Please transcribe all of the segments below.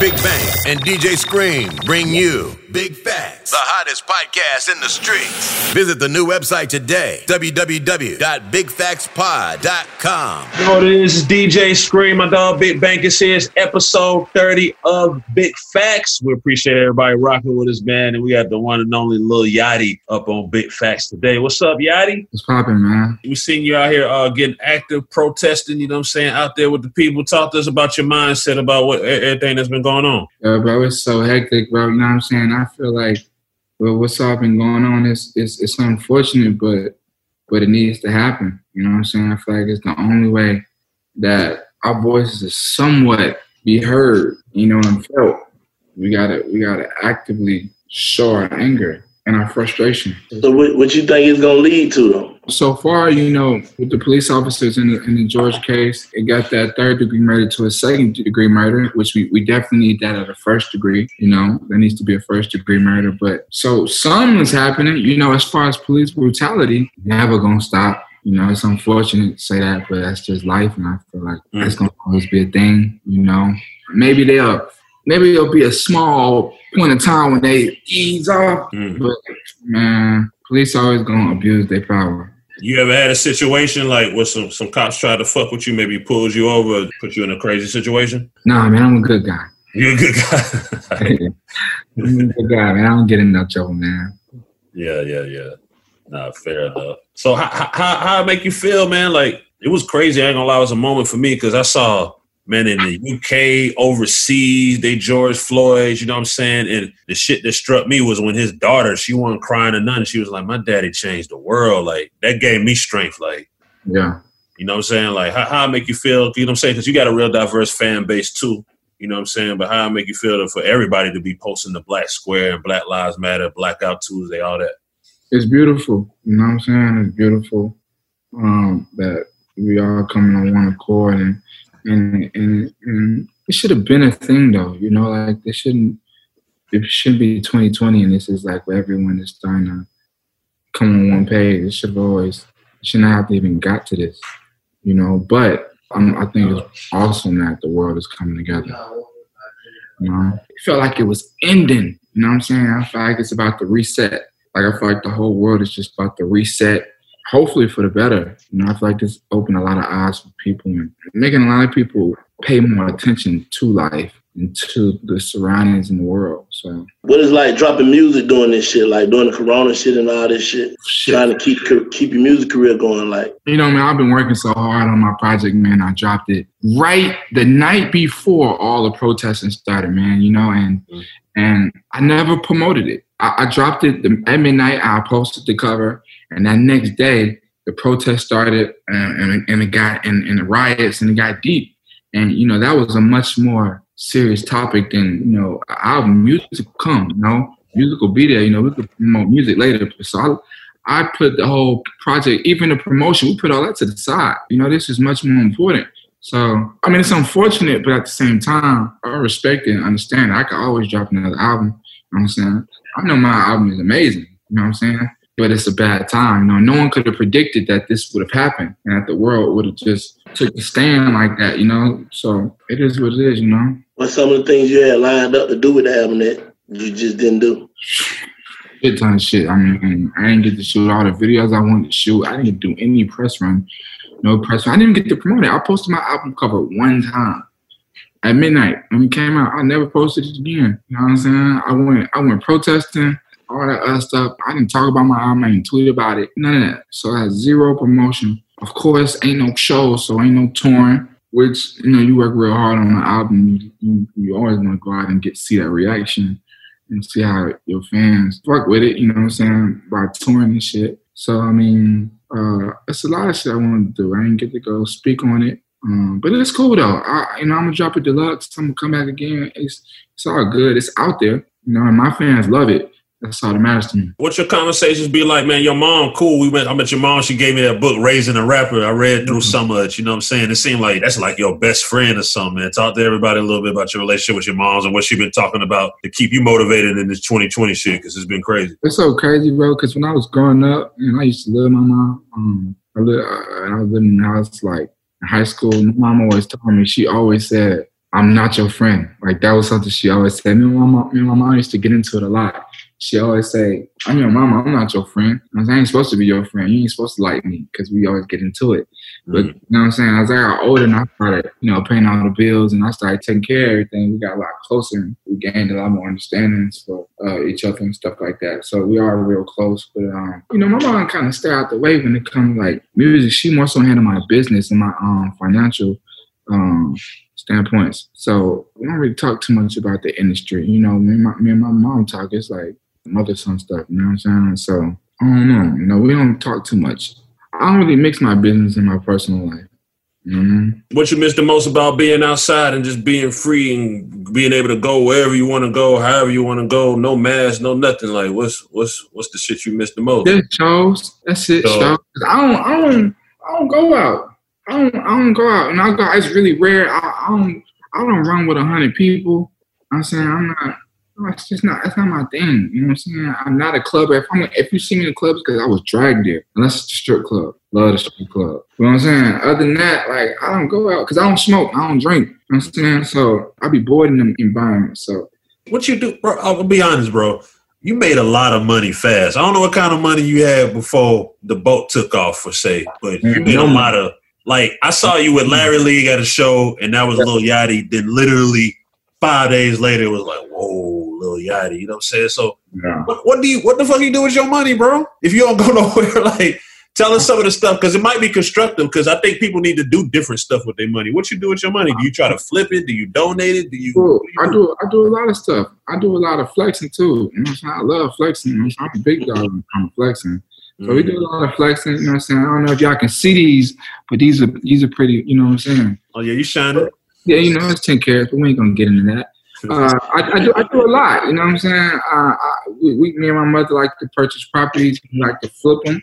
Big Bank and DJ Scream bring you Big Facts, the hottest podcast in the streets. Visit the new website today, www.bigfactspod.com. You know what it is? It's DJ Scream. My dog Big Bank is here. It's episode 30 of Big Facts. We appreciate everybody rocking with us, man. And we got the one and only Lil Yachty up on Big Facts today. What's up, Yachty? What's poppin', man? We seen you out here uh, getting active, protesting, you know what I'm saying, out there with the people. Talk to us about your mindset about what everything that's been going on. Uh, bro, it's so hectic, bro. You know what I'm saying? I feel like well, what's all been going on is it's, it's unfortunate, but but it needs to happen. You know what I'm saying? I feel like it's the only way that our voices are somewhat be heard, you know, and felt. We gotta we gotta actively show our anger and our frustration. So what, what you think it's gonna lead to though? So far, you know, with the police officers in the, in the George case, it got that third degree murder to a second degree murder, which we, we definitely need that at a first degree. You know, there needs to be a first degree murder. But so something is happening, you know, as far as police brutality, never gonna stop. You know, it's unfortunate to say that, but that's just life, and I feel like Mm. that's gonna always be a thing. You know, maybe they'll maybe it'll be a small point in time when they ease off, Mm. but man, police always gonna abuse their power. You ever had a situation like where some, some cops tried to fuck with you, maybe pulls you over, put you in a crazy situation? Nah, man, I'm a good guy. You're a good guy. I'm a good guy, man. I don't get in no trouble, man. Yeah, yeah, yeah. Nah, fair enough. So how how how it make you feel, man? Like it was crazy. I ain't gonna lie, it was a moment for me because I saw man in the UK, overseas, they George Floyd. You know what I'm saying? And the shit that struck me was when his daughter, she wasn't crying or nothing. She was like, "My daddy changed the world." Like that gave me strength. Like Yeah. you know what I'm saying? Like how how it make you feel? You know what I'm saying? Because you got a real diverse fan base too. You know what I'm saying? But how I make you feel for everybody to be posting the Black Square and Black Lives Matter, Blackout Tuesday, all that. It's beautiful. You know what I'm saying? It's beautiful um, that we all coming on one accord and and and, and it should have been a thing though. You know, like this shouldn't it shouldn't be 2020 and this is like where everyone is starting to come on one page. It should have always it shouldn't have even got to this. You know, but um, I think it's awesome that the world is coming together. You know, it felt like it was ending. You know what I'm saying? I feel like it's about to reset. Like I feel like the whole world is just about to reset. Hopefully for the better. You know, I feel like this opened a lot of eyes for people and making a lot of people pay more attention to life and to the surroundings in the world. So What is like dropping music doing this shit, like doing the corona shit and all this shit, shit. trying to keep keep your music career going, like You know, man, I've been working so hard on my project, man. I dropped it right the night before all the protesting started, man. You know, and mm. and I never promoted it. I, I dropped it at midnight. I posted the cover, and that next day the protest started, and and, and it got and, and the riots, and it got deep. And you know, that was a much more serious topic than you know. Our music come, you know, music will be there. You know, we could promote music later. So I, I put the whole project, even the promotion, we put all that to the side. You know, this is much more important. So I mean, it's unfortunate, but at the same time, I respect it and understand. It. I could always drop another album. You know what I'm saying? I know my album is amazing. You know what I'm saying? But it's a bad time. You know, no one could have predicted that this would have happened and that the world would have just took a stand like that. You know, so it is what it is. You know. What's some of the things you had lined up to do with the album that you just didn't do? Shit ton of shit. I mean, I didn't get to shoot all the videos I wanted to shoot. I didn't do any press run no press. run. I didn't even get to promote it. I posted my album cover one time at midnight when it came out. I never posted it again. You know what I'm saying? I went I went protesting, all that other stuff. I didn't talk about my album, I didn't tweet about it, none of that. So I had zero promotion. Of course, ain't no show, so ain't no touring. Which you know, you work real hard on an album. You, you, always want to go out and get see that reaction and see how your fans fuck with it. You know what I'm saying? By touring and shit. So I mean, uh, it's a lot of shit I want to do. I didn't get to go speak on it, um, but it's cool though. I, you know, I'm gonna drop it deluxe. I'm gonna come back again. It's it's all good. It's out there, you know, and my fans love it. That's all that matters to me. What's your conversations be like, man? Your mom, cool. We went. I met your mom. She gave me that book, Raising a Rapper. I read through mm-hmm. some of it. You know what I'm saying? It seemed like that's like your best friend or something. Man. Talk to everybody a little bit about your relationship with your moms and what she been talking about to keep you motivated in this 2020 shit because it's been crazy. It's so crazy, bro. Because when I was growing up, and I used to love my mom. Um, I, lived, I was living in a house like in high school. My mom always told me. She always said, "I'm not your friend." Like that was something she always said. Me and my mom, me and my mom used to get into it a lot she always say, I'm your mama, I'm not your friend. I, ain't supposed to be your friend. You ain't supposed to like me because we always get into it. But mm-hmm. you know what I'm saying? As I got older and I started, you know, paying all the bills and I started taking care of everything, we got a lot closer and we gained a lot more understandings for uh, each other and stuff like that. So we are real close. But, um, you know, my mom kind of stay out the way when it comes like music. She more so handle my business and my um, financial um, standpoints. So we don't really talk too much about the industry. You know, me and my, me and my mom talk. It's like, mother son stuff. You know what I'm saying? So I don't know. You know, we don't talk too much. I don't really mix my business and my personal life. Mm-hmm. What you miss the most about being outside and just being free and being able to go wherever you want to go, however you want to go, no mask, no nothing. Like, what's what's what's the shit you miss the most? Yeah, Charles. That's it, so, Charles. I don't, I don't, I don't go out. I don't, I don't go out, and I go. It's really rare. I, I don't, I don't run with a hundred people. I'm saying I'm not it's just not. That's not my thing. You know what I'm saying? I'm not a club. If I'm, if you see me in clubs, because I was dragged there. Unless it's a strip club. Love the strip club. You know what I'm saying? Other than that, like I don't go out because I don't smoke. I don't drink. You know what I'm saying? So I be bored in the environment. So what you do, bro? I'll be honest, bro. You made a lot of money fast. I don't know what kind of money you had before the boat took off, for say, but you mm-hmm. made a lot of. Like I saw you with Larry League at a show, and that was a little yachty. Then literally five days later, it was like, whoa Yachty. You know what I'm saying? So yeah. what, what, do you what the fuck you do with your money, bro? If you don't go nowhere, like tell us some of the stuff because it might be constructive. Because I think people need to do different stuff with their money. What you do with your money? Do you try to flip it? Do you donate it? Do you? do you I do. I do a lot of stuff. I do a lot of flexing too. You know what I'm saying? I love flexing. I'm a big dog I'm flexing. So we do a lot of flexing, you know what I'm saying? I don't know if y'all can see these, but these are these are pretty, you know what I'm saying? Oh yeah, you shine shining. Yeah, you know, it's 10 carats, but we ain't gonna get into that. Uh, I, I, do I do a lot. You know what I'm saying? Uh, I, we, me and my mother like to purchase properties. Like to flip them.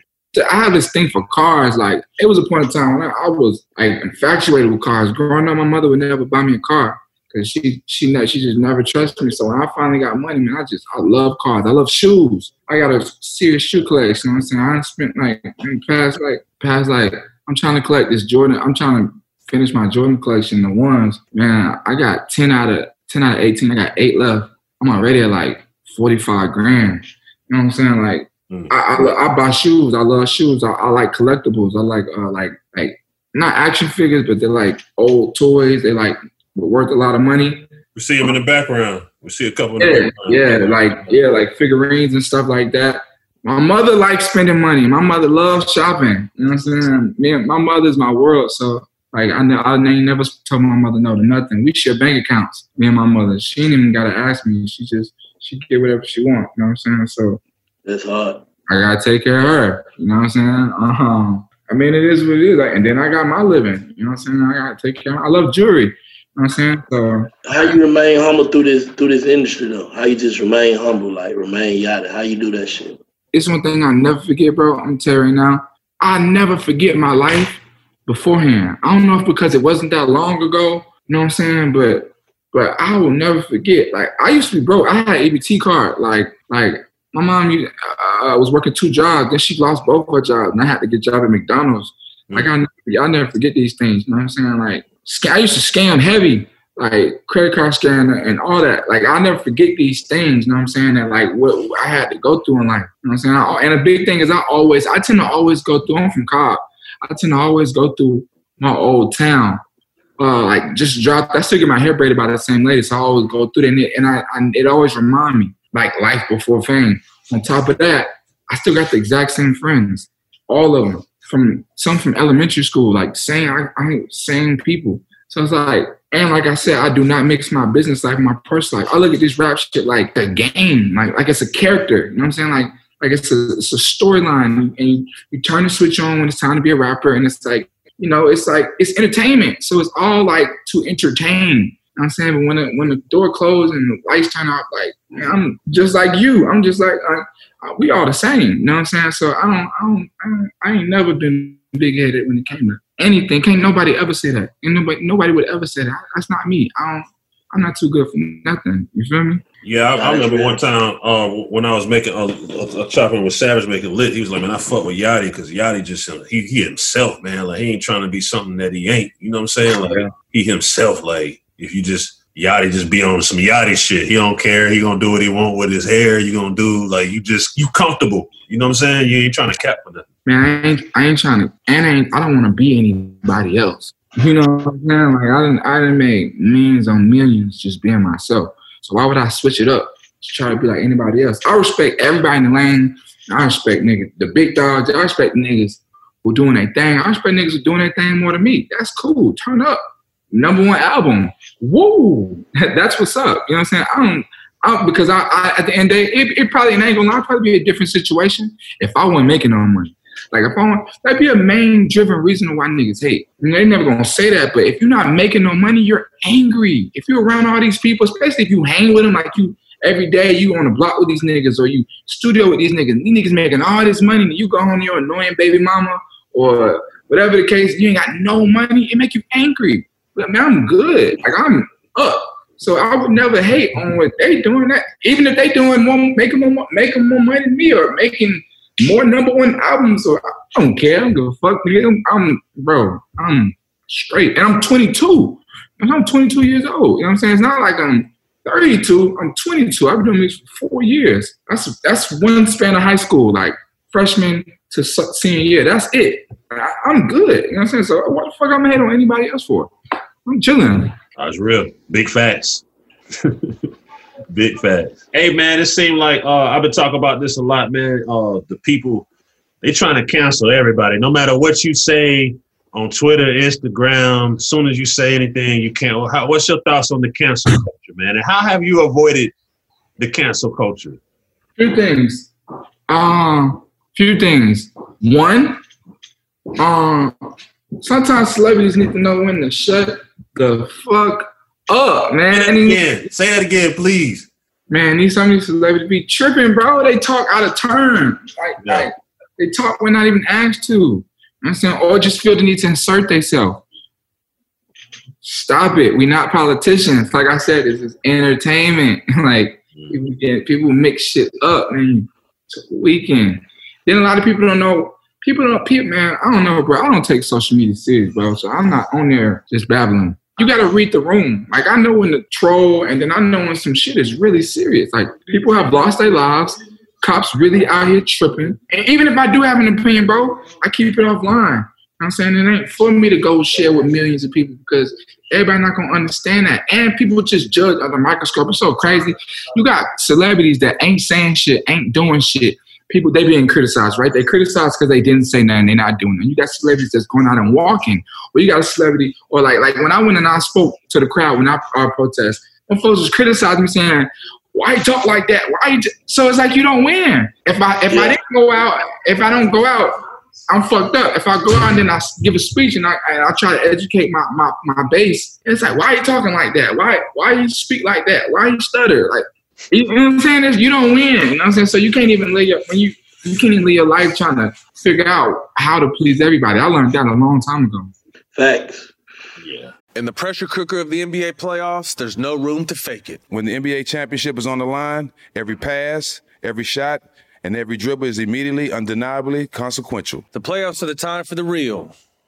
I have this thing for cars. Like it was a point in time when I, I was like infatuated with cars. Growing up, my mother would never buy me a car because she she she just never trusted me. So when I finally got money, man, I just I love cars. I love shoes. I got a serious shoe collection. You know what I'm saying? I spent like in past like past like I'm trying to collect this Jordan. I'm trying to finish my Jordan collection. The ones, man, I got ten out of 10 out of 18. I got eight left. I'm already at like 45 grand. You know what I'm saying? Like, mm. I, I, I, buy shoes. I love shoes. I, I like collectibles. I like, uh, like, like, not action figures, but they're like old toys. They like worth a lot of money. We see them in the background. We see a couple. Yeah, yeah, like yeah, like figurines and stuff like that. My mother likes spending money. My mother loves shopping. You know what I'm saying? Man, my mother's my world. So like I, I never told my mother no to nothing. We share bank accounts, me and my mother. She ain't even gotta ask me. She just she get whatever she want. You know what I'm saying? So that's hard. I gotta take care of her. You know what I'm saying? Uh-huh. I mean, it is what it is. Like, and then I got my living. You know what I'm saying? I gotta take care. Of, I love jewelry. You know what I'm saying? So how you remain humble through this through this industry though? How you just remain humble, like remain Yachty? How you do that shit? It's one thing I never forget, bro. I'm telling you right now. I never forget my life beforehand. I don't know if because it wasn't that long ago, you know what I'm saying? But but I will never forget. Like I used to be broke. I had an EBT card. Like like my mom uh, was working two jobs. Then she lost both her jobs, and I had to get a job at McDonald's. Like I, I never forget these things. You know what I'm saying? Like I used to scam heavy, like credit card scam and all that. Like I'll never forget these things. You know what I'm saying? That like what I had to go through in life. You know what I'm saying? I, and a big thing is I always I tend to always go through. I'm from Cobb. I tend to always go through my old town. Uh, like just drop. I still get my hair braided by the same lady, so I always go through that, and, it, and I, I, it always remind me like life before fame. On top of that, I still got the exact same friends, all of them from some from elementary school, like same I, I same people. So it's like, and like I said, I do not mix my business life, my personal life. I look at this rap shit like the game, like like it's a character. You know what I'm saying? Like like it's a it's a storyline, and you, you turn the switch on when it's time to be a rapper, and it's like you know, it's like it's entertainment. So it's all like to entertain. You know I'm saying, but when the, when the door closed and the lights turn off, like man, I'm just like you. I'm just like I, we all the same. You know what I'm saying? So I don't, I don't, I, don't, I ain't never been big headed when it came to anything. Can't nobody ever say that. And nobody, nobody would ever say that. That's not me. I don't. I'm not too good for nothing. You feel me? Yeah, I, I remember one time uh, when I was making a, a, a chopping with Savage making lit. He was like, "Man, I fuck with Yachty because Yachty just he, he himself, man. Like he ain't trying to be something that he ain't. You know what I'm saying? Like yeah. he himself. Like if you just Yachty just be on some Yachty shit. He don't care. He gonna do what he want with his hair. You gonna do like you just you comfortable. You know what I'm saying? You ain't trying to cap for that. Man, I ain't I ain't trying to, and I ain't I don't want to be anybody else. You know what I'm saying? Like I didn't I didn't make millions on millions just being myself. So why would I switch it up to try to be like anybody else? I respect everybody in the lane. I respect niggas, the big dogs. I respect niggas who doing their thing. I respect niggas who doing their thing more than me. That's cool. Turn up. Number one album. Woo! That's what's up. You know what I'm saying? I don't I, because I, I, at the end of the day, it, it probably ain't gonna lie, probably be a different situation if I wasn't making no money. Like if I want, that'd be a main driven reason why niggas hate. Mean, they never gonna say that, but if you're not making no money, you're angry. If you're around all these people, especially if you hang with them like you every day, you on the block with these niggas or you studio with these niggas. These niggas making all this money, and you go home to your annoying baby mama or whatever the case. You ain't got no money. It make you angry. But man, I'm good. Like I'm up. So I would never hate on what they doing. That even if they doing more, making more, making more money than me or making more number one albums, or I don't care. I don't fuck. I'm, I'm bro. I'm straight, and I'm 22. And I'm 22 years old. You know what I'm saying? It's not like I'm 32. I'm 22. I've been doing this for four years. That's that's one span of high school, like freshman to senior year. That's it. I, am good. You know what I'm saying? So what the fuck I'm hate on anybody else for? I'm chilling. That's real. Big facts. Big facts. Hey man, it seemed like uh, I've been talking about this a lot, man. Uh, the people they trying to cancel everybody. No matter what you say on Twitter, Instagram, as soon as you say anything, you can't. How, what's your thoughts on the cancel culture, man? And how have you avoided the cancel culture? Few things. Um, few things. One, um, sometimes celebrities need to know when to shut the fuck up, man. Say that again. Say that again, please. Man, these some of these celebrities be tripping, bro. They talk out of turn. Like, yeah. like they talk when not even asked to. I'm saying, or just feel the need to insert themselves. Stop it. We're not politicians. Like I said, this is entertainment. like mm. people, get, people mix shit up, man. It's a weekend. Then a lot of people don't know. People don't. People, man, I don't know, bro. I don't take social media serious, bro. So I'm not on there just babbling you got to read the room. Like I know when the troll, and then I know when some shit is really serious. Like people have lost their lives. Cops really out here tripping. And even if I do have an opinion, bro, I keep it offline. I'm saying it ain't for me to go share with millions of people because everybody not gonna understand that. And people just judge under microscope. It's so crazy. You got celebrities that ain't saying shit, ain't doing shit, people they being criticized, right? They criticized because they didn't say nothing, they're not doing it. You got celebrities that's going out and walking, or you got a celebrity, or like like when I went and I spoke to the crowd when I our protest, and folks was criticizing me saying, "Why you talk like that? Why?" You so it's like you don't win. If I if yeah. I didn't go out, if I don't go out. I'm fucked up. If I go out and then I give a speech and I, and I try to educate my, my, my base, it's like, why are you talking like that? Why why you speak like that? Why you stutter? Like you know what I'm saying? Is you don't win. You know what I'm saying? So you can't even live your when you you can't even live your life trying to figure out how to please everybody. I learned that a long time ago. Facts. Yeah. In the pressure cooker of the NBA playoffs, there's no room to fake it. When the NBA championship is on the line, every pass, every shot, and every dribble is immediately, undeniably consequential. The playoffs are the time for the real.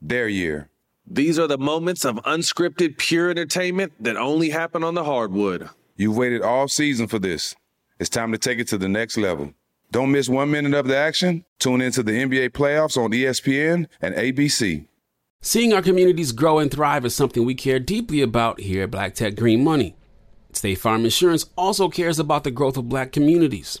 their year? These are the moments of unscripted, pure entertainment that only happen on the hardwood. You've waited all season for this. It's time to take it to the next level. Don't miss one minute of the action. Tune into the NBA playoffs on ESPN and ABC. Seeing our communities grow and thrive is something we care deeply about here at Black Tech Green Money. State Farm Insurance also cares about the growth of black communities.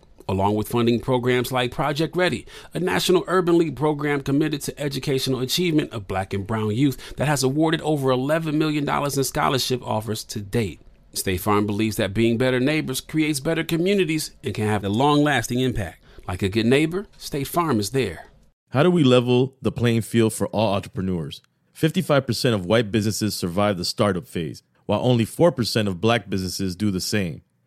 along with funding programs like Project Ready, a national urban league program committed to educational achievement of black and brown youth that has awarded over $11 million in scholarship offers to date. State Farm believes that being better neighbors creates better communities and can have a long lasting impact. Like a good neighbor, State Farm is there. How do we level the playing field for all entrepreneurs? 55% of white businesses survive the startup phase, while only 4% of black businesses do the same.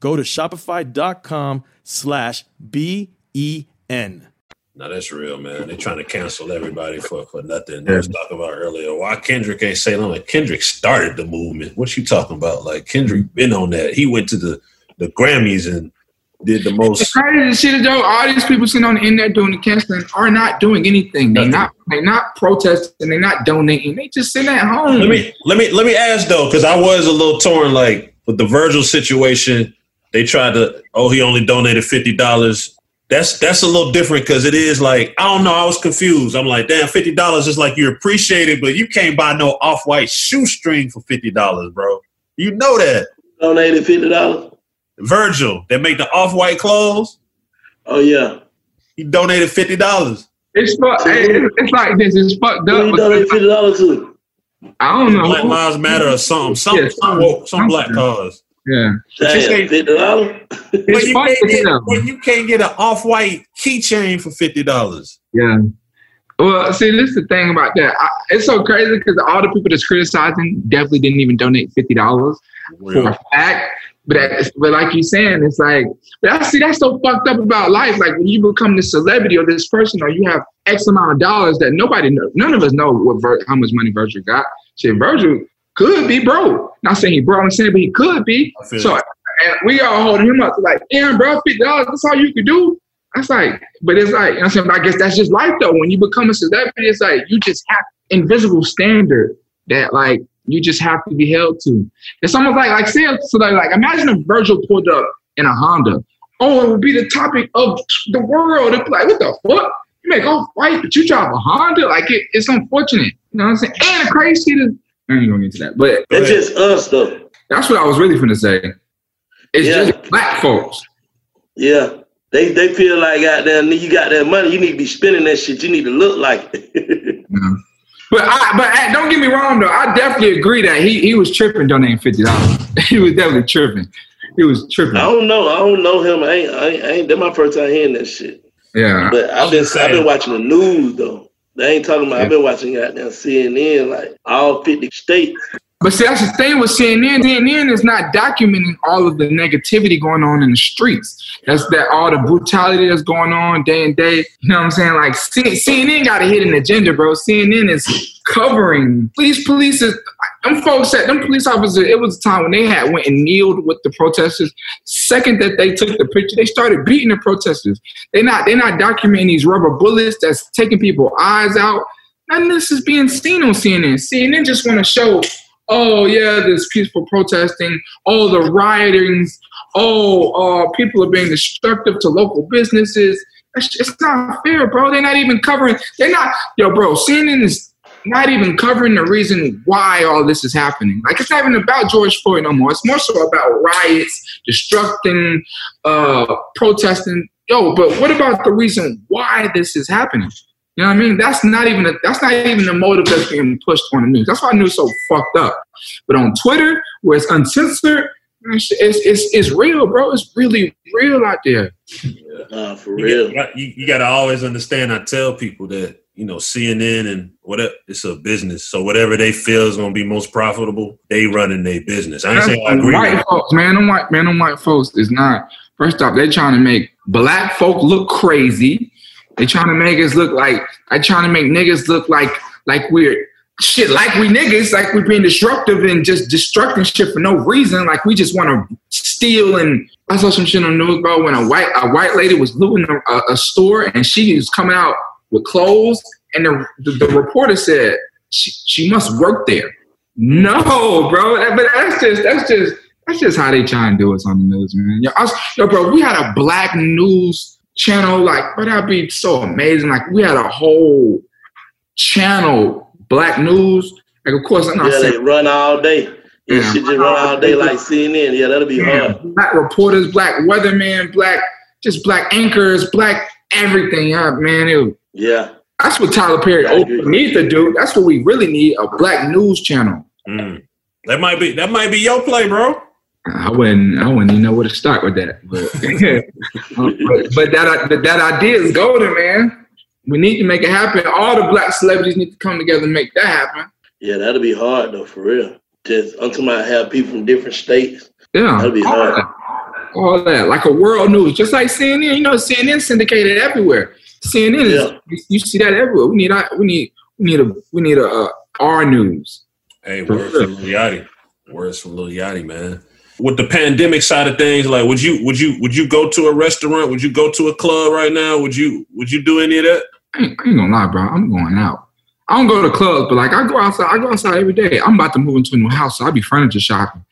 Go to shopify.com slash B-E-N. Now that's real, man. They're trying to cancel everybody for, for nothing. They was talking about earlier. Why Kendrick ain't saying like Kendrick started the movement. What you talking about? Like Kendrick been on that. He went to the, the Grammys and did the most. It's crazy shit, Joe. All these people sitting on the internet doing the canceling are not doing anything. They're not. They're not protesting. They're not donating. They just sitting at home. Let me let me let me ask though, because I was a little torn. Like with the Virgil situation, they tried to. Oh, he only donated fifty dollars. That's that's a little different because it is like I don't know. I was confused. I'm like, damn, fifty dollars is like you appreciate it, but you can't buy no off white shoestring for fifty dollars, bro. You know that. Donated fifty dollars. Virgil, that make the off white clothes. Oh yeah. He donated fifty dollars. It's fuck, it's, it's like this. It's fucked up. you donated fifty dollars to? I don't know. Black Lives Matter or something. Some Yeah, some, some, some black cause. Yeah. Just Damn, fifty dollars. But It's you, can't get, up. but you can't get an off white keychain for fifty dollars. Yeah. Well, see, this is the thing about that. I, it's so crazy because all the people that's criticizing definitely didn't even donate fifty dollars for a fact. But but like you're saying, it's like, but I see that's so fucked up about life. Like when you become this celebrity or this person, or you have X amount of dollars that nobody knows. None of us know what Vir- how much money Virgil got. Shit, Virgil could be broke. Not saying he broke, I'm saying, but he could be. So and we all holding him up to like, damn, bro, fifty dollars. That's all you could do. That's like, but it's like, you know I'm saying, I guess that's just life though. When you become a celebrity, it's like you just have invisible standard that like you just have to be held to. It's almost like like say so like, like imagine if Virgil pulled up in a Honda. Oh, it would be the topic of the world. It'd be like, what the fuck? You make off white, but you drive a Honda? Like it, it's unfortunate. You know what I'm saying? And the crazy shit is I ain't gonna get to that. But it's just us though. That's what I was really gonna say. It's yeah. just black folks. Yeah. They they feel like goddamn you got that money, you need to be spending that shit. You need to look like it. yeah. But I, but don't get me wrong though. I definitely agree that he he was tripping donating fifty dollars. he was definitely tripping. He was tripping. I don't know. I don't know him. I ain't. I ain't, I ain't that my first time hearing that shit. Yeah. But I've been I've been watching the news though. They ain't talking about. I've been watching goddamn CNN like all fifty states. But see, that's the thing with CNN. CNN is not documenting all of the negativity going on in the streets. That's that all the brutality that's going on day and day. You know what I'm saying? Like CNN got a hidden agenda, bro. CNN is covering police. Police is them folks said them police officers. It was a time when they had went and kneeled with the protesters. Second that they took the picture, they started beating the protesters. They not they not documenting these rubber bullets that's taking people eyes out. None of this is being seen on CNN. CNN just want to show oh yeah, there's peaceful protesting, oh the riotings, oh uh, people are being destructive to local businesses. It's, not fair, bro. They're not even covering. They're not, yo, bro. CNN is not even covering the reason why all this is happening. Like it's not even about George Floyd no more. It's more so about riots, destructing, uh, protesting. Yo, but what about the reason why this is happening? You know what I mean? That's not even a, that's not even the motive that's being pushed on the news. That's why news so fucked up. But on Twitter, where it's uncensored, it's, it's, it's real, bro. It's really real out there. Uh, for real. You, got, you, you got to always understand. I tell people that you know CNN and whatever it's a business. So whatever they feel is going to be most profitable, they running their business. I ain't saying I agree. White folks, man, them white man, them white folks is not. First off, they're trying to make black folk look crazy they trying to make us look like I trying to make niggas look like like we're shit like we niggas like we're being disruptive and just destructing shit for no reason. Like we just want to steal and I saw some shit on the news about when a white a white lady was looting a, a store and she was coming out with clothes and the, the, the reporter said she, she must work there. No, bro. But that's just that's just that's just how they try and do us on the news, man. Yo, yo, bro, we had a black news channel, like, but that'd be so amazing. Like, we had a whole channel, Black News. Like, of course, I'm not yeah, saying they run all day. Yeah, should just run all day like CNN. Yeah, that'll be yeah, hard. Black reporters, black weatherman, black just black anchors, black everything. Yeah, man. It, yeah. That's what Tyler Perry needs to do. That's what we really need: a black news channel. Mm. That might be that might be your play, bro. I wouldn't. I wouldn't even know where to start with that. But, but, but that that idea is golden, man. We need to make it happen. All the black celebrities need to come together and make that happen. Yeah, that'll be hard though, for real. Just until I have people from different states. Yeah, that'll be hard. That, all that, like a world news, just like CNN. You know, CNN syndicated everywhere. CNN is yeah. you, you, see that everywhere. We need we need we need a we need a, a our news. Hey, words from Lil Yachty. Words from Lil Yachty, man with the pandemic side of things, like would you would you would you go to a restaurant? Would you go to a club right now? Would you would you do any of that? I ain't, I ain't gonna lie, bro. I'm going out. I don't go to clubs, but like I go outside. I go outside every day. I'm about to move into a new house, so I be furniture shopping.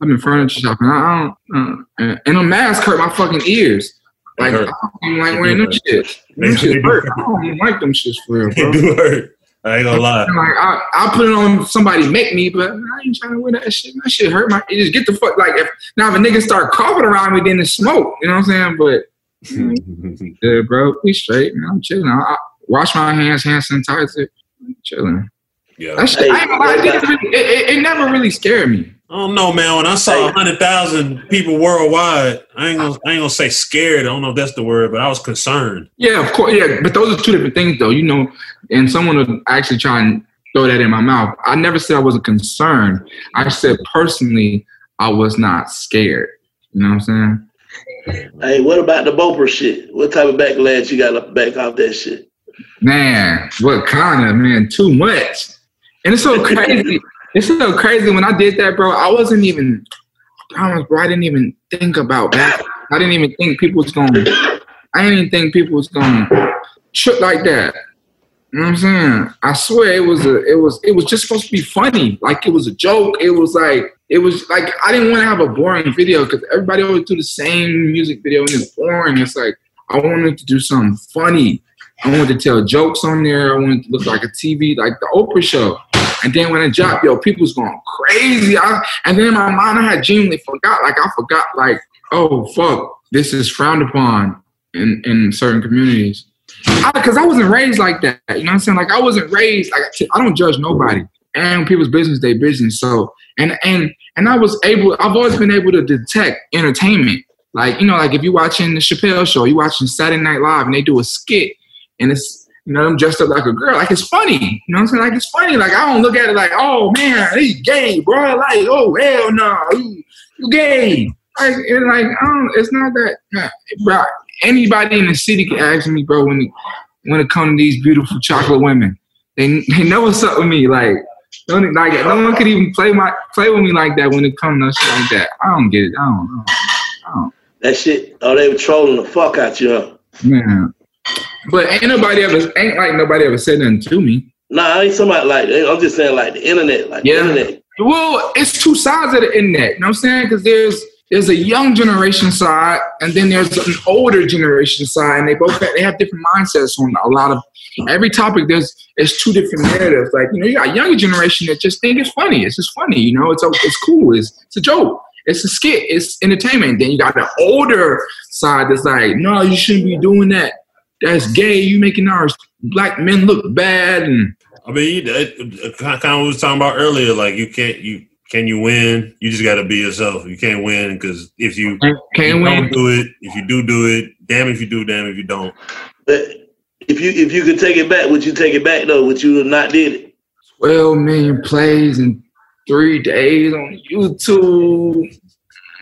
I've been furniture shopping. I don't, uh, and a mask hurt my fucking ears. Like I don't like wearing them shit. Them shit hurt. I don't like them shits for real, bro. They do hurt. I ain't gonna lie. Like I, I'll put it on somebody make me, but I ain't trying to wear that shit. That shit hurt my. It just get the fuck like if now if a nigga start coughing around me, then it's smoke. You know what I'm saying? But yeah, bro, we straight. Man. I'm chilling. I, I wash my hands, hand sanitizer, chilling. Yeah, that shit, I ain't gonna lie, it, really, it, it, it never really scared me. I don't know, man. When I saw hundred thousand people worldwide, I ain't gonna I ain't gonna say scared. I don't know if that's the word, but I was concerned. Yeah, of course. Yeah, but those are two different things, though. You know, and someone would actually try and throw that in my mouth. I never said I wasn't concerned. I said personally, I was not scared. You know what I'm saying? Hey, what about the Oprah shit? What type of backlash you got to back off that shit? Man, what kind of man? Too much. And it's so crazy It's so crazy when I did that, bro. I wasn't even. I promise, bro. I didn't even think about that. I didn't even think people was to I didn't even think people was to trip like that. You know what I'm saying? I swear it was a. It was. It was just supposed to be funny. Like it was a joke. It was like. It was like I didn't want to have a boring video because everybody always do the same music video and it's boring. It's like I wanted to do something funny. I wanted to tell jokes on there. I wanted to look like a TV, like the Oprah show. And then when it dropped, yo, people was going crazy. I, and then in my mind, I had genuinely forgot. Like I forgot, like, oh fuck, this is frowned upon in in certain communities. Because I, I, wasn't raised like that. You know what I'm saying? Like I wasn't raised. Like I don't judge nobody. And people's business, they business. So and and and I was able. I've always been able to detect entertainment. Like you know, like if you're watching the Chappelle Show, you're watching Saturday Night Live, and they do a skit, and it's you know, I'm dressed up like a girl. Like it's funny. You know what I'm saying? Like it's funny. Like I don't look at it like, oh man, he's gay, bro. Like, oh hell no, nah, you, gay. Like, and like I don't. It's not that, nah, bro. Anybody in the city can ask me, bro. When it, when it comes to these beautiful chocolate women, they they know what's up with me. Like, don't like no one could even play my play with me like that when it comes to shit like that. I don't get it. I don't. I don't, I don't. That shit. Oh, they were trolling the fuck out you. Huh? Man, but ain't nobody ever ain't like nobody ever said nothing to me. Nah, I ain't somebody like I'm just saying like the internet, like yeah. the internet. Well, it's two sides of the internet. You know what I'm saying? Because there's there's a young generation side, and then there's an older generation side, and they both have, they have different mindsets on a lot of every topic. There's it's two different narratives. Like you know, you got younger generation that just think it's funny. It's just funny. You know, it's it's cool. It's it's a joke. It's a skit. It's entertainment. Then you got the older side that's like, no, you shouldn't be doing that that's gay. You making our black men look bad. And I mean, it, kind of what was talking about earlier. Like you can't you can you win? You just got to be yourself. You can't win because if you can't you win, don't do it. If you do do it, damn if you do, damn if you don't. But if you if you could take it back, would you take it back though? Would you have not did it? Twelve million plays in three days on YouTube.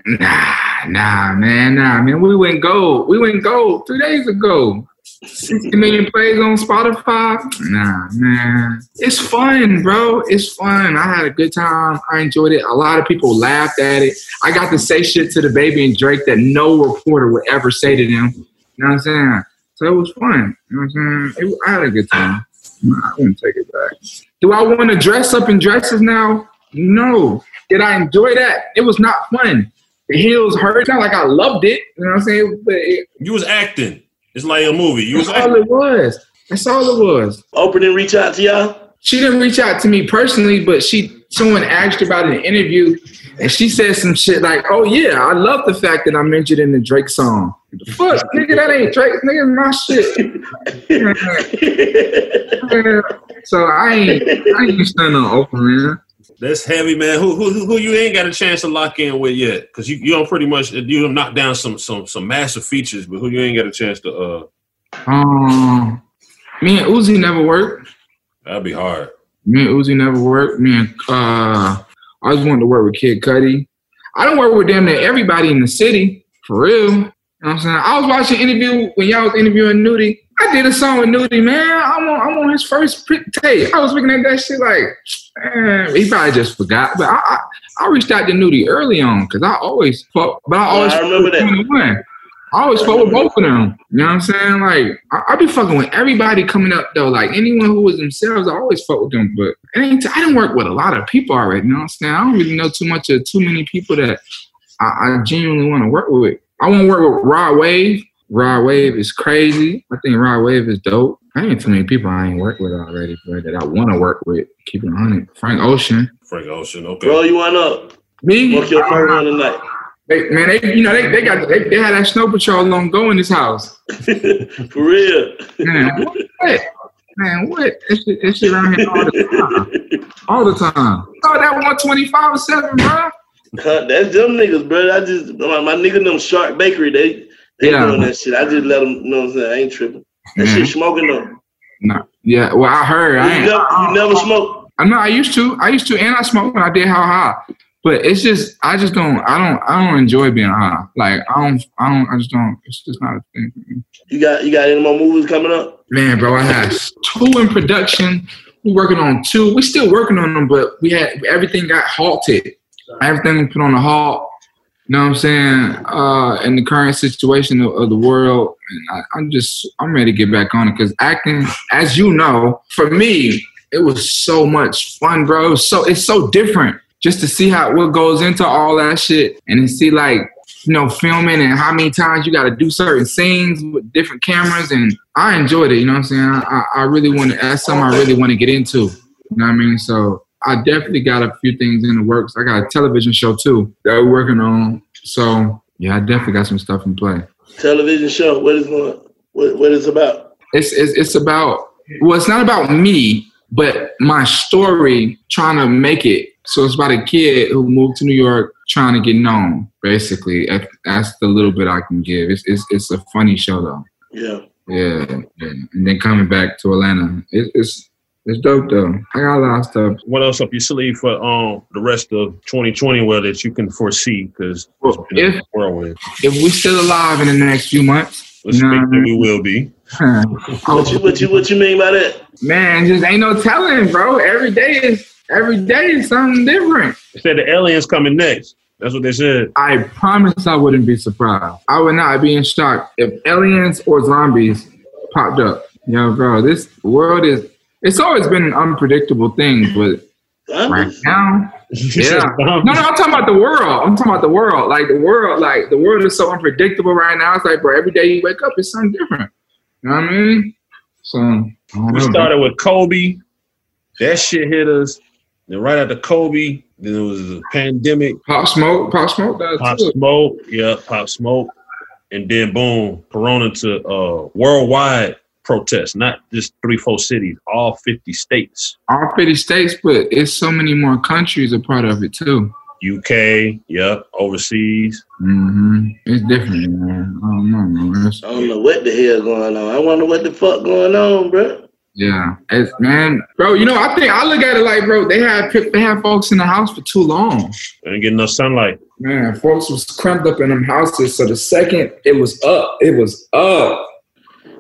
Nah, nah, man, nah, man. We went gold. We went gold three days ago. 60 million plays on Spotify. Nah, man. It's fun, bro. It's fun. I had a good time. I enjoyed it. A lot of people laughed at it. I got to say shit to DaBaby and Drake that no reporter would ever say to them. You know what I'm saying? So it was fun. You know what I'm saying? It, I had a good time. I wouldn't take it back. Do I want to dress up in dresses now? No. Did I enjoy that? It was not fun. The heels hurt. Not like I loved it. You know what I'm saying? But it, you was acting. It's like a movie. You That's all it was. That's all it was. Oprah didn't reach out to y'all. She didn't reach out to me personally, but she someone asked her about an interview, and she said some shit like, "Oh yeah, I love the fact that I mentioned in the Drake song." The fuck, nigga, that ain't Drake, nigga, my shit. so I ain't, I ain't standing on Oprah, man. That's heavy, man. Who who who you ain't got a chance to lock in with yet? Because you you don't pretty much you knock down some some some massive features, but who you ain't got a chance to uh. Um, me and Uzi never worked. That'd be hard. Me and Uzi never worked. Me and uh, I just wanted to work with Kid Cudi. I don't work with damn near everybody in the city for real. You know what I'm saying? I was watching an interview when y'all was interviewing Nudy. I did a song with Nudy, man. I'm on, I'm on his first tape. I was looking at that shit like, man, he probably just forgot. But I, I, I reached out to Nudy early on because I always fought, but I always I remember that. I always fought with both of them. You know what I'm saying? Like, I, I be fucking with everybody coming up though. Like anyone who was themselves, I always fought with them. But it ain't, I didn't work with a lot of people already. You know what I'm saying? I don't really know too much of too many people that I, I genuinely want to work with. I want to work with Rod Wave. Rod Wave is crazy. I think Rod Wave is dope. I ain't too many people I ain't worked with already, bro, that I want to work with. Keep it on it. Frank Ocean. Frank Ocean, okay. Bro, you want up? Me? What's your first one tonight? They, man, they, you know, they, they got they, they had that snow patrol on go in this house. For real. Man, what? Man, what? This shit, this shit around here all the time. All the time. Oh, that 125 7, bro. That's them niggas, bro. I just my, my nigga them Shark Bakery, they they yeah. doing that shit. I just let them you know what I'm saying. I ain't tripping. That mm-hmm. shit smoking though. No. Yeah, well I heard. I you, never, you never smoke. I know I used to. I used to and I smoked when I did how high. But it's just I just don't I don't I don't enjoy being high. Like I don't I don't I just don't it's just not a thing for me. You got you got any more movies coming up? Man, bro, I have two in production, We're working on two. We're still working on them, but we had everything got halted. Everything put on a halt. You know what I'm saying? Uh, in the current situation of, of the world, I, I'm just I'm ready to get back on it because acting, as you know, for me, it was so much fun, bro. So it's so different just to see how what goes into all that shit and see like you know filming and how many times you got to do certain scenes with different cameras and I enjoyed it. You know what I'm saying? I, I really want to. That's something I really want to get into. You know what I mean? So I definitely got a few things in the works. I got a television show too that we're working on. So yeah, I definitely got some stuff in play. Television show. What is going? What what is about? It's it's, it's about. Well, it's not about me, but my story trying to make it. So it's about a kid who moved to New York trying to get known. Basically, that's the little bit I can give. It's it's it's a funny show though. Yeah. Yeah, yeah. and then coming back to Atlanta, it, it's it's dope though. I got a lot of stuff. What else up your sleeve for um the rest of 2020? Well, that you can foresee because well, if whirlwind. If we're still alive in the next few months, let's you know we will be. what you what you what you mean by that? Man, just ain't no telling, bro. Every day is every day is something different. They said the aliens coming next. That's what they said. I promise I wouldn't be surprised. I would not be in shock if aliens or zombies popped up. You know, bro, this world is it's always been an unpredictable thing, but right now, yeah. No, no, I'm talking about the world. I'm talking about the world. Like the world, like the world is so unpredictable right now. It's like, bro, every day you wake up, it's something different. You know what I mean? So we started with Kobe. That shit hit us. Then right after Kobe, then it was a pandemic. Pop smoke, pop smoke, pop too. smoke, yeah, pop smoke, and then boom, Corona to uh, worldwide protests, not just three, four cities, all fifty states. All fifty states, but it's so many more countries a part of it too. UK, yep, overseas. Mm-hmm. It's different, man. I don't know, man. I don't know what the hell going on. I wonder what the fuck going on, bro. Yeah, it's, man, bro. You know, I think I look at it like, bro, they had they had folks in the house for too long. They didn't get enough sunlight. Man, folks was cramped up in them houses. So the second it was up, it was up.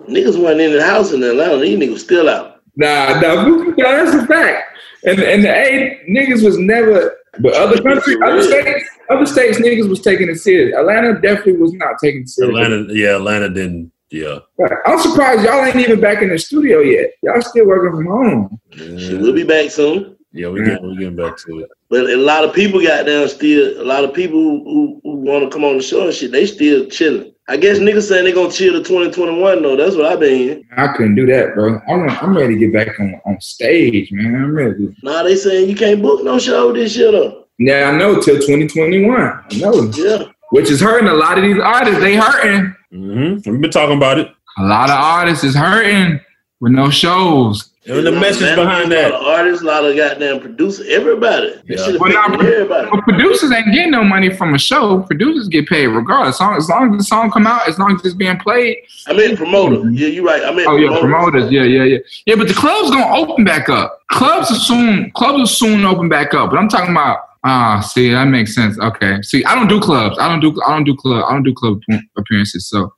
Niggas wasn't in the house in Atlanta. These niggas still out. Nah, nah, that's a fact. And and the A niggas was never. But other countries, other states, other states, niggas was taking it serious. Atlanta definitely was not taking it serious. Atlanta, yeah, Atlanta didn't yeah. I'm surprised y'all ain't even back in the studio yet. Y'all still working from home. Yeah. We'll be back soon. Yeah, we get we getting back to it. But a lot of people got down still. A lot of people who, who want to come on the show and shit, they still chilling. I guess niggas saying they gonna chill to 2021 though. That's what I've been hearing. I couldn't do that, bro. I'm I'm ready to get back on, on stage, man. I'm ready. Nah, they saying you can't book no show this year though. Yeah, I know till 2021. I know. Yeah. Which is hurting a lot of these artists. They hurting. Mm-hmm. We've been talking about it. A lot of artists is hurting with no shows. And the message behind that. A lot of artists, a lot of goddamn producers, everybody. Yeah. Well, now, everybody. Well, producers ain't getting no money from a show. Producers get paid regardless. As long as, long as the song come out, as long as it's being played. I mean promoter. Yeah, you're right. I mean Oh yeah, promoters. Yeah, yeah, yeah. Yeah, but the club's gonna open back up. Clubs are soon clubs will soon open back up. But I'm talking about Ah, see, that makes sense. Okay. See, I don't do clubs. I don't do I don't do club I don't do club appearances. So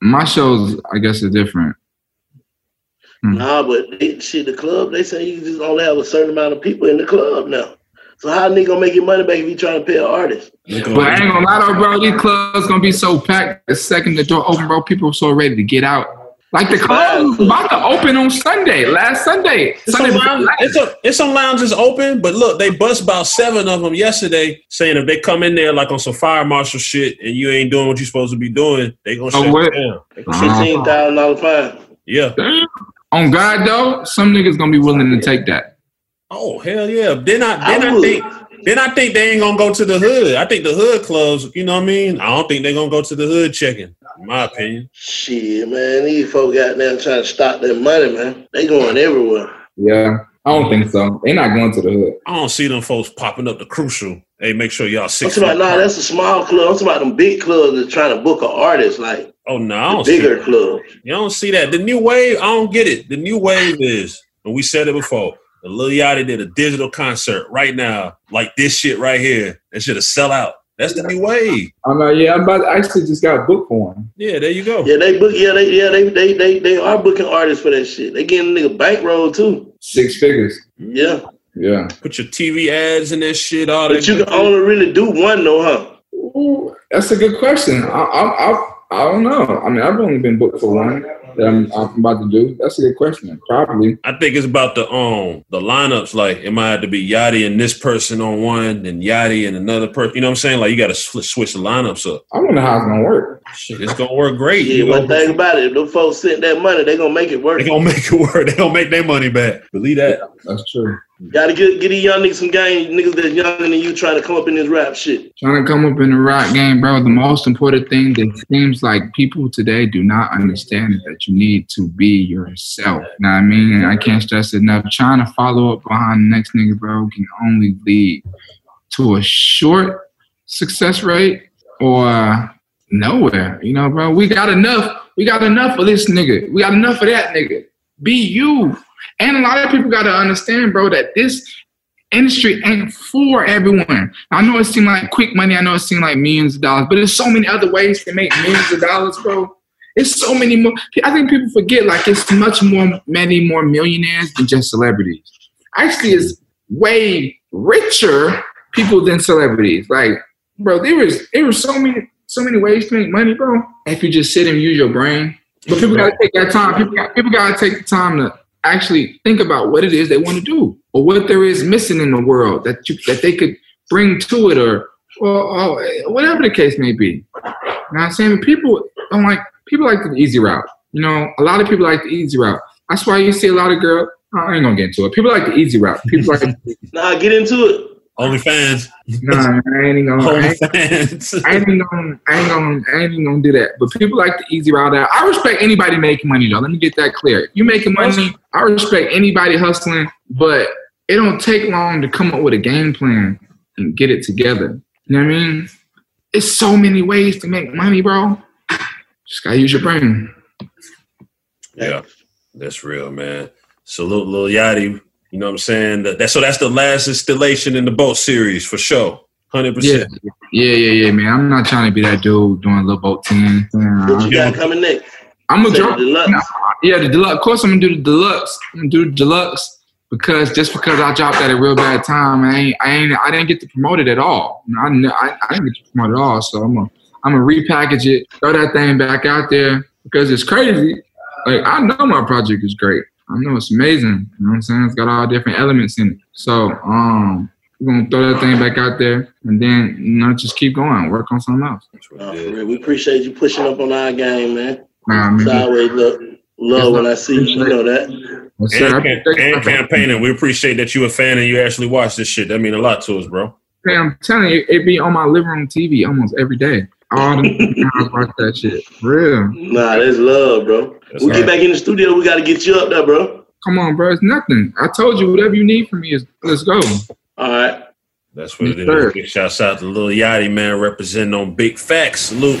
my shows, I guess, are different. Hmm. Nah, but they, shit, the club, they say you just only have a certain amount of people in the club now. So how they gonna make your money back if you trying to pay an artist? But I ain't gonna lie though, bro. These clubs gonna be so packed. The second the door open, bro, people are so ready to get out. Like the club about to open on Sunday, last Sunday. It's Sunday some, lounge, it's, a, it's some lounges open, but look, they bust about seven of them yesterday, saying if they come in there like on some fire marshal shit and you ain't doing what you're supposed to be doing, they gonna oh, shut you down. Fifteen thousand dollar fine. Yeah. Damn. On God though, some niggas gonna be willing to take that. Oh hell yeah! Then I then I, I think then I think they ain't gonna go to the hood. I think the hood clubs, you know what I mean? I don't think they're gonna go to the hood checking in my opinion. Shit, man, these folks got there trying to stop their money, man. They going everywhere. Yeah, I don't think so. They're not going to the hood. I don't see them folks popping up the crucial. Hey, make sure y'all six. I'm talking about, nah, that's a small club. I'm talking about them big clubs that trying to book an artist, like oh no, bigger clubs. You don't see that. The new wave, I don't get it. The new wave is, and we said it before. The Lil Yachty did a digital concert right now, like this shit right here. That should have sell out. That's the new wave. I'm uh, yeah, I'm about. I actually just got booked for one. Yeah, there you go. Yeah, they book. Yeah, they yeah they they they, they are booking artists for that shit. They getting nigga bankroll too. Six figures. Yeah. Yeah. Put your TV ads and that shit. All But that. you can only really do one though, huh? Ooh, that's a good question. I, I, I, I don't know. I mean, I've only been booked for one that I'm, I'm about to do. That's a good question. Probably. I think it's about the um the lineups. Like it might have to be Yachty and this person on one, and Yachty and another person. You know what I'm saying? Like you got to sw- switch the lineups up. I wonder how it's gonna work. Shit, it's gonna work great. Yeah, You one gonna- thing about it, if them folks sent that money, they gonna make it work. They gonna make it work. They gonna make their money back. Believe that. That's true. Gotta get get these young niggas some game, niggas that's younger than you trying to come up in this rap shit. Trying to come up in the rap game, bro. The most important thing that seems like people today do not understand is that you need to be yourself. You know what I mean? And I can't stress enough. Trying to follow up behind the next nigga, bro, can only lead to a short success rate or nowhere. You know, bro. We got enough. We got enough of this nigga. We got enough of that nigga. Be you. And a lot of people gotta understand, bro, that this industry ain't for everyone. I know it seemed like quick money. I know it seemed like millions of dollars, but there's so many other ways to make millions of dollars, bro. It's so many more. I think people forget like it's much more, many more millionaires than just celebrities. Actually, it's way richer people than celebrities. Like, bro, there was there were so many so many ways to make money, bro. If you just sit and use your brain, but people gotta take that time. People got, people gotta take the time to actually think about what it is they want to do or what there is missing in the world that you that they could bring to it or or, or whatever the case may be. Now I'm saying? People don't like people like the easy route. You know, a lot of people like the easy route. That's why you see a lot of girls. I ain't gonna get into it. People like the easy route. People like Nah, get into it. OnlyFans. nah, I ain't gonna. I ain't, OnlyFans. I ain't gonna, I ain't gonna, I ain't even gonna do that. But people like the easy route out. I respect anybody making money though. Let me get that clear. You making money, I respect anybody hustling, but it don't take long to come up with a game plan and get it together. You know what I mean? It's so many ways to make money, bro. Just gotta use your brain. Yeah, that's real, man. Salute Lil Yachty. You know what I'm saying? That, that- so that's the last installation in the boat series for sure. Hundred Yeah, percent. yeah, yeah, yeah, man. I'm not trying to be that dude doing a little boat team. What you got coming next? I'm gonna drop the deluxe. no, yeah, the deluxe. Of course, I'm gonna do the deluxe. I'm gonna do the deluxe because just because I dropped that at a real bad time, I ain't, I ain't, I didn't get to promote it at all. I, n- I, I didn't get to promote it at all. So I'm gonna, I'm gonna repackage it, throw that thing back out there because it's crazy. Like I know my project is great. I know it's amazing. You know what I'm saying? It's got all different elements in it. So um, we're gonna throw that thing back out there and then you know just keep going, work on something else. Nah, for real. We appreciate you pushing up on our game, man. Nah, man. So I always love, love when I see you. You know that. Yes, sir. And, cam- and campaigning. We appreciate that you a fan and you actually watch this shit. That mean a lot to us, bro. Hey, I'm telling you, it be on my living room TV almost every day. All the times watch that shit. For real. Nah, that's love, bro. we get back in the studio. We got to get you up there, bro. Come on, bro. It's nothing. I told you whatever you need from me is let's go. All right. That's what it Yes, sir. is. Big shouts out to Lil Yachty, man, representing on Big Facts. Salute.